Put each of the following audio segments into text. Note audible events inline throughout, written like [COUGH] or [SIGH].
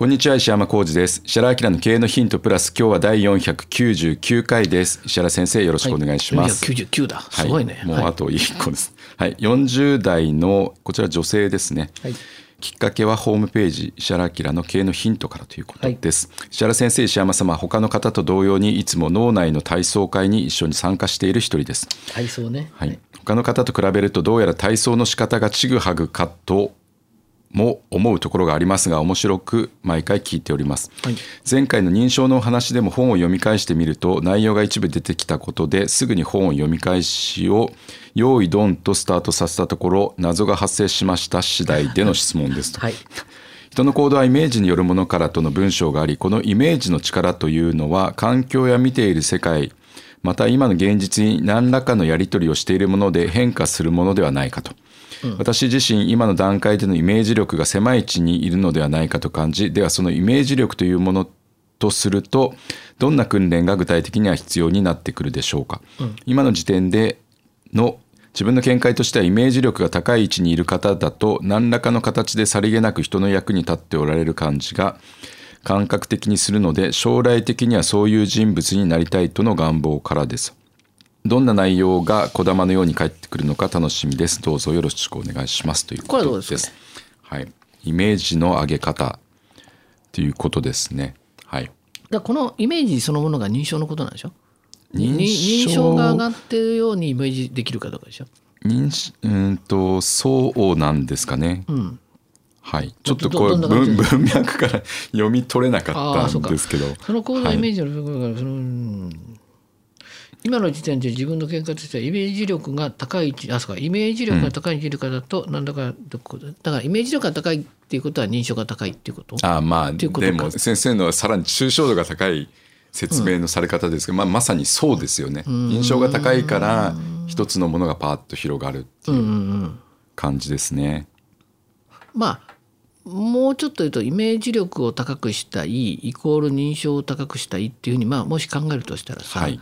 こんにちは石山浩二です。石原明の経営のヒントプラス今日は第499回です。石原先生よろしくお願いします、はい、499だ。すごいね、はい、もうあと1個です。はい、40代のこちら女性ですね、はい。きっかけはホームページ石原明の経営のヒントからということです、はい、石原先生石山様他の方と同様にいつも脳内の体操会に一緒に参加している一人です。体操ね。はい、他の方と比べるとどうやら体操の仕方がちぐはぐかとも思うところがありますが面白く毎回聞いております、はい、前回の認証のお話でも本を読み返してみると内容が一部出てきたことですぐに本を読み返しを用意ドンとスタートさせたところ謎が発生しました次第での質問ですと、はい、人の行動はイメージによるものからとの文章がありこのイメージの力というのは環境や見ている世界また今の現実に何らかのやり取りをしているもので変化するものではないかと。私自身今の段階でのイメージ力が狭い位置にいるのではないかと感じではそのイメージ力というものとするとどんな訓練が具体的には必要になってくるでしょうか、うん、今の時点での自分の見解としてはイメージ力が高い位置にいる方だと何らかの形でさりげなく人の役に立っておられる感じが感覚的にするので将来的にはそういう人物になりたいとの願望からですどんな内容が小玉のように返ってくるのか楽しみです。どうぞよろしくお願いしますということです。ね、はい。イメージの上げ方ということですね。はい。だこのイメージそのものが認証のことなんでしょ？認証が上がってるようにイメージできるかどうかでしょ？認うんとそうなんですかね。うん。はい、ちょっとこれ文 [LAUGHS] 文脈から読み取れなかったんですけど。その行動イメージの部分がその、今の時点で自分の見解としてはイメージ力が高いあそうか。イメージ力が高い位置いるかだと何だかだからイメージ力が高いっていうことは認証が高いっていうこと？あまあでも先生のはさらに抽象度が高い説明のされ方ですけど、うん、まあ、まさにそうですよね。印象が高いから一つのものがパーッと広がるっていう感じですね。まあもうちょっと言うとイメージ力を高くしたいイコール認証を高くしたいっていうふうに、まあ、もし考えるとしたらさ、はい、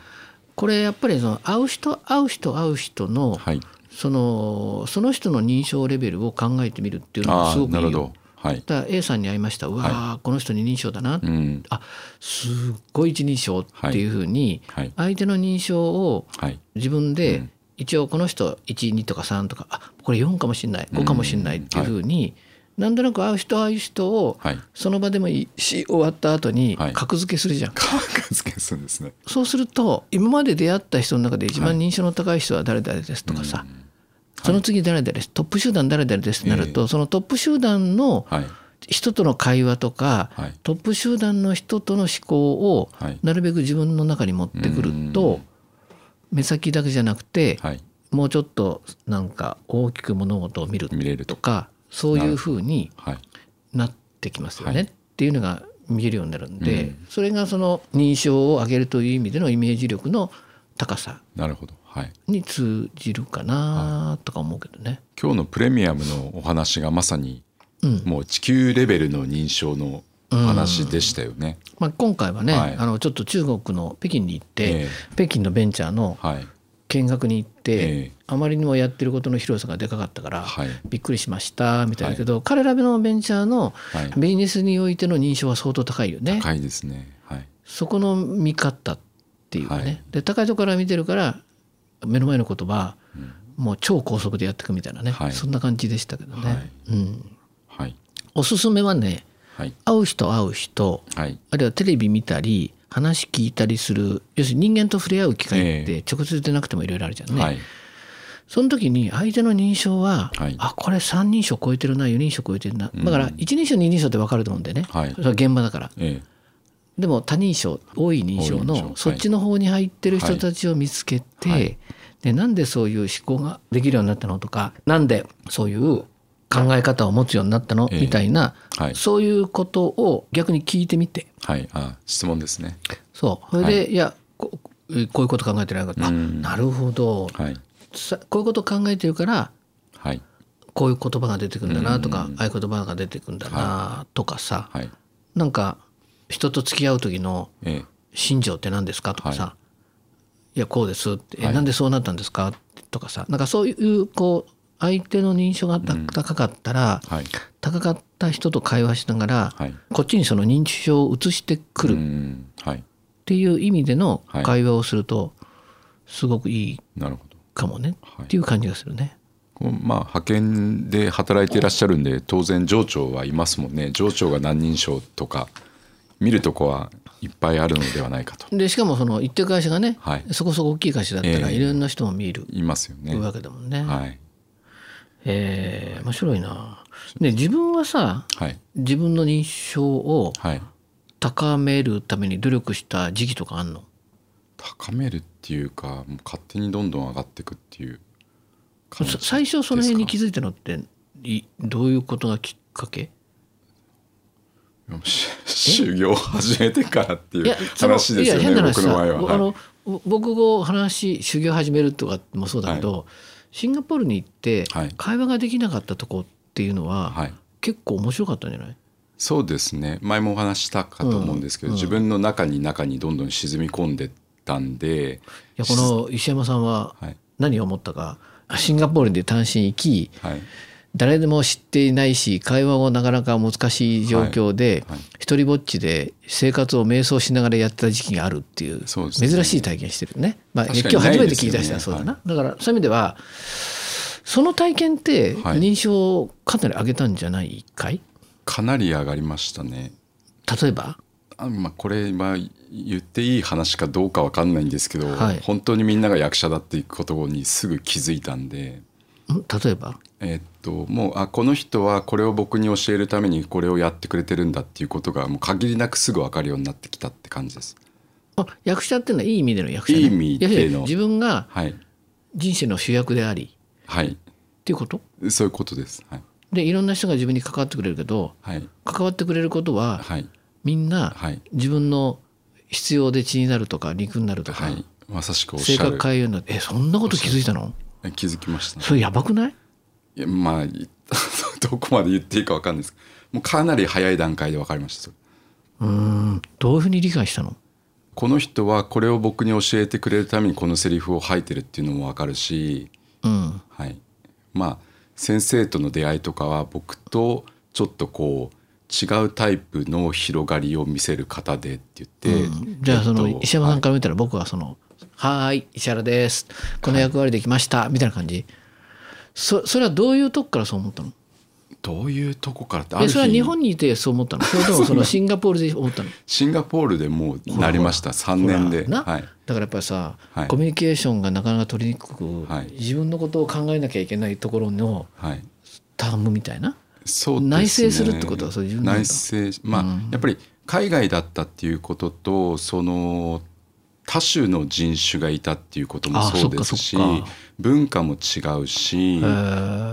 これやっぱりその会う人会う人会う人の、はい、そのその人の認証レベルを考えてみるっていうのがすごくいいよ。はい、だ A さんに会いました。うわ、はい、この人に認証だな、うん、あすっごい一認証っていうふうに、相手の認証を自分で、一応この人12とか3とかあこれ4かもしれない5かもしれないっていうふうに、なんとなく会う人会う人をその場でもいいし終わった後に格付けするじゃん、格付けするんですね。そうすると今まで出会った人の中で一番認証の高い人は誰々ですとかさ、その次誰々ですトップ集団誰々ですとなると、そのトップ集団の人との会話とか、トップ集団の人との思考をなるべく自分の中に持ってくると、目先だけじゃなくて、もうちょっとなんか大きく物事を見るとかそういうふうになってきますよね。っていうのが見えるようになるんで、それがその認証を上げるという意味でのイメージ力の高さに通じるかなとか思うけどね。今日のプレミアムのお話がまさにもう地球レベルの認証の話でしたよね。うん、まあ、今回はね、はい、あのちょっと中国の北京に行って、えー、北京のベンチャーの見学に行って、えー、あまりにもやってることの広さがでかかったから、はい、びっくりしましたみたいだけど、はい、彼らのベンチャーのビジネスにおいての認証は相当高いよね。高いですね、はい、そこの見方っていうかね、で高いところから見てるから目の前の言葉、うん、もう超高速でやっていくみたいなね、そんな感じでしたけどね。うん。はい、おすすめはね、会う人会う人、あるいはテレビ見たり話聞いたりする要するに人間と触れ合う機会って直接でなくてもいろいろあるじゃんね。はい。その時に相手の認証は、はい。あこれ三人称超えてるな4人称超えてるな。だから一人称二人称って分かると思うんでね、はい。それは現場だから。えでも多人称多い認証のそっちの方に入ってる人たちを見つけて、はい。でなんでそういう思考ができるようになったのとかなんでそういう考え方を持つようになったの、ええ。みたいな、はい。そういうことを逆に聞いてみて。えはい。あ質問ですね。そう。それで、、はい。やここういうこと考えてないかあうん。なるほど。はい。さこういうこと考えてるからはい。こういう言葉が出てくるんだなとか、うん。ああいう言葉が出てくるんだなとかさ、はい。なんか人と付き合う時のええ。心情って何ですかとかさ、、はいやこうですって、えはい。なんでそうなったんですかとかさなんかそういうこう相手の認証が高かったら、はい。高かった人と会話しながら、はい。こっちにその認知症を移してくうるっていう意味でのはい。会話をするとすごくいいなるほど。かもね、はい。っていう感じがするね。まあ派遣で働いていらっしゃるんで当然上長はいますもんね。上長が何人称とか見るとこはいっぱいあるのではないかと。でしかもその言ってる会社がね、はい。そこそこ大きい会社だったらええ。いろんな人も見る。いますよね。わけだもんね。はいえー面白いな。ね自分はさはい。自分の認証をはい。高めるために努力した時期とかあんの？高めるっていうかもう勝手にどんどん上がっていくっていう。感じさ最初その辺に気づいたのっていどういうことがきっかけ？[LAUGHS] 修行を始めてからっていう話ですよね僕の場合は、はい。あの僕が話修行始めるとかもそうだけど、シンガポールに行ってはい。会話ができなかったとこっていうのは、はい。結構面白かったんじゃない？そうですね。前もお話ししたかと思うんですけど、自分の中に中にどんどん沈み込んでったんでいやこの石山さんははい。何を思ったか？シンガポールで単身行きはい誰でも知っていないし会話もなかなか難しい状況で、はい。はい。一人ぼっちで生活を瞑想しながらやってた時期があるっていうね。珍しい体験してるね、まあ、今日初めて聞いた人はそうだな、だからそういう意味ではその体験ってはい。認証をかなり上げたんじゃないかい？かなり上がりましたね。例えば？あまあこれまあ言っていい話かどうかわかんないんですけど、はい。本当にみんなが役者だっていうことにすぐ気づいたんでん例えば？えーっともうあこの人はこれを僕に教えるためにこれをやってくれてるんだっていうことがもう限りなくすぐ分かるようになってきたって感じです。あ役者っていうのはいい意味での役者、ね、いい意味での自分がはい。人生の主役であり。はい。っていうこと？そういうことです。はい。でいろんな人が自分に関わってくれるけどはい。関わってくれることははい。みんなはい。自分の必要で血になるとか肉になるとか、はい。まさしく性格変えようになってえそんなこと気づいたの？え気づきました、ね。それやばくない？いやまあい [LAUGHS] どこまで言っていいか分かんないです。もうかなり早い段階で分かりましたうーん。どういうふうに理解したの？この人はこれを僕に教えてくれるためにこのセリフを吐いてるっていうのも分かるし、うん。はい、まあ先生との出会いとかは僕とちょっとこう違うタイプの広がりを見せる方でって言って、じゃあそのえっと石山さんから見たら僕はその「はーい石原です。この役割できました」みたいな感じ。そそれはどういうとこからそう思ったの？どういうとこからってあるそれは日。本にいてそう思ったの？[LAUGHS] それともそのシンガポールで思ったの？シンガポールでもうなりました。3年で、はい、だからやっぱりさ、はい。コミュニケーションがなかなか取りにくく、はい。自分のことを考えなきゃいけないところのはい、タームみたいな？そうね。内省するってことはそういう内省まあ、やっぱり海外だったっていうこととその多種の人種がいたっていうこともあそうですし文化も違うし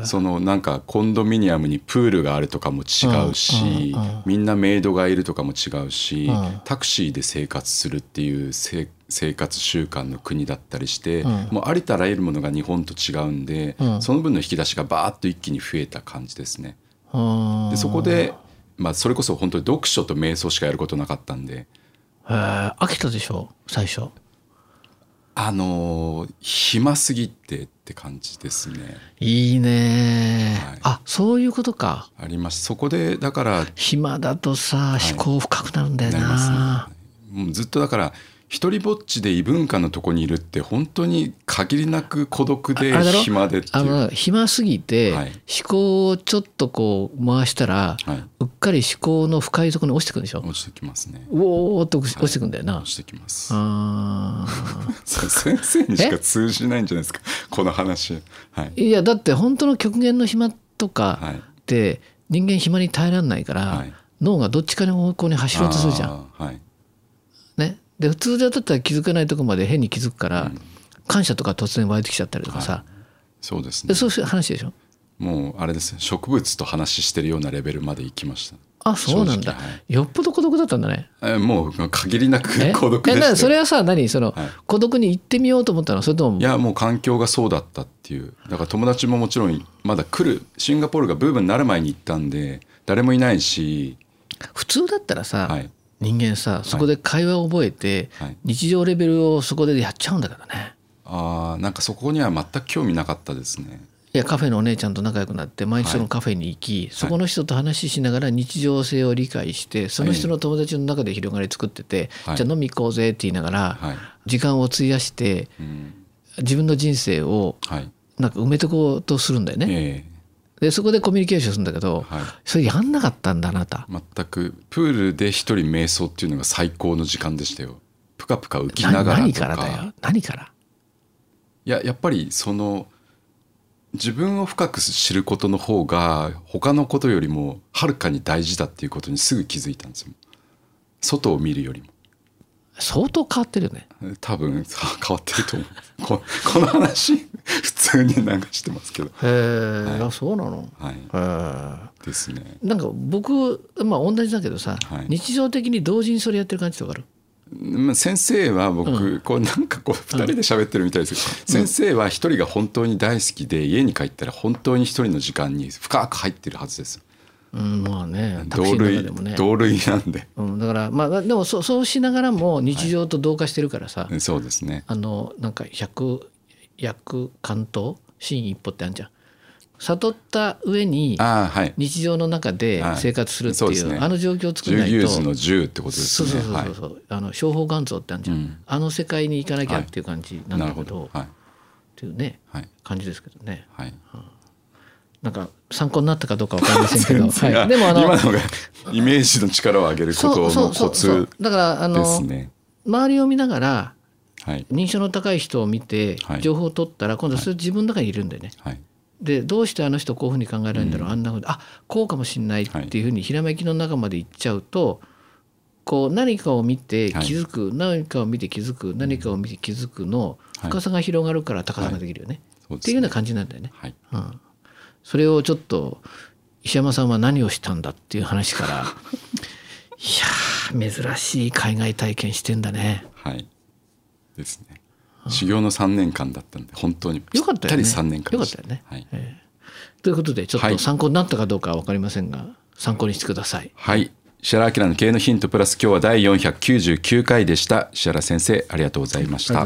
そのなんかコンドミニアムにプールがあるとかも違うし、うんうんうん。みんなメイドがいるとかも違うし、うん。タクシーで生活するっていうせ生活習慣の国だったりして、うん。もうありとあらゆるものが日本と違うんで、うん。その分の引き出しがバーッと一気に増えた感じですね。うんでそこで、まあ、それこそ本当に読書と瞑想しかやることなかったんで。飽きたでしょ？最初。あのー暇すぎてって感じですね。いいね、はい。あそういうことか。あります。そこでだから暇だとさ思考深くなるんだよな。ね。もうずっとだから一一人ぼっちで異文化のとこにいるって本当に限りなく孤独で暇でっていう。あの暇すぎて、思考をちょっとこう回したら、はい、うっかり思考の深いところに落ちてくるでしょ？落ちてきますね。おおっと落ちてくんだよな、落ちてきます。あ [LAUGHS] 先生にしか通じないんじゃないですか？この話、はい、いやだって本当の極限の暇とかって人間暇に耐えられないから、はい、脳がどっちかの方向に走ろうとするじゃん。はい、ね、で普通だったら気づかないとこまで変に気づくから、うん、感謝とか突然湧いてきちゃったりとかさ、はい、そうですね。そういう話でしょ？もうあれですね。植物と話してるようなレベルまで行きました。あそうなんだ、はい、よっぽど孤独だったんだね。えもう限りなく孤独でえそれはさ何？その、はい、孤独に行ってみようと思ったの？それとも？いやもう環境がそうだったっていう。だから友達ももちろんまだ来るシンガポールがブームになる前に行ったんで誰もいないし。普通だったらさ、はい、人間さそこで会話を覚えて、はい、日常レベルをそこでやっちゃうんだけどね。あなんかそこには全く興味なかったですね。いやカフェのお姉ちゃんと仲良くなって毎日そのカフェに行き、はい、そこの人と話ししながら日常性を理解してその人の友達の中で広がり作ってて、はい、じゃあ飲み行こうぜって言いながら、時間を費やして、自分の人生をなんか埋めてこうとするんだよね。えー、でそこでコミュニケーションするんだけど、それやんなかったんだあなた。全くプールで一人瞑想っていうのが最高の時間でしたよ。ぷかぷか浮きながら何からだよ？何から？いややっぱりその自分を深く知ることの方が他のことよりもはるかに大事だっていうことにすぐ気づいたんですよ。外を見るよりも相当変わってるよね。多分変わってると思う。ここの話普通に流してますけど。へえ、はい、そうなの？はい。ですね。なんか僕まあ同じだけどさ、はい、日常的に同時にそれやってる感じとかある？先生は僕、うん、こうなんかこう2人で喋ってるみたいですけど、うん、先生は一人が本当に大好きで家に帰ったら本当に一人の時間に深く入ってるはずです。うん、まあね同類、ね、同類なんで、うん、だからまあでもそそうしながらも日常と同化してるからさ、はい、そうですね。あのなんか百薬関東？新一歩ってあるじゃん。悟った上に日常の中で生活するっていう,、あの状況を作らないと。の十ってことですね。そうそうそうそう、あの商法元祖ってあるじゃん、あの世界に行かなきゃっていう感じなんだけど,、っていうね、感じですけどね、はいなんか参考になったかどうかわかりませんけど、[LAUGHS] はい、でもあの今のが [LAUGHS] イメージの力を上げることのコツだからあの、周りを見ながら、認証の高い人を見て情報を取ったら今度それ自分の中にいるんでね、はい。でどうしてあの人こういうふうに考えられるんだろう、うん、あんなふうにあこうかもしれないっていうふうにひらめきの中まで行っちゃうと、こう何かを見て気づく、はい、何かを見て気づく何かを見て気づくの深さが広がるから高さができるよね、はい、っていうような感じなんだよね。はい、うん、それをちょっと石山さんは何をしたんだっていう話から [LAUGHS] いや珍しい海外体験してんだね。はいですね。修行の3年間だったんで本当にぴったり3年間よかったよね。はいえー、ということでちょっと参考になったかどうかは分かりませんが、はい、参考にしてください。はい石原明の経営のヒントプラス今日は第499回でした石原先生ありがとうございました。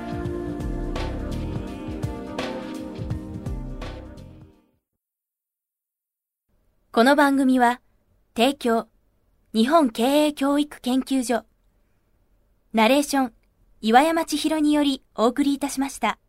この番組は、提供、日本経営教育研究所、ナレーション、岩山千尋によりお送りいたしました。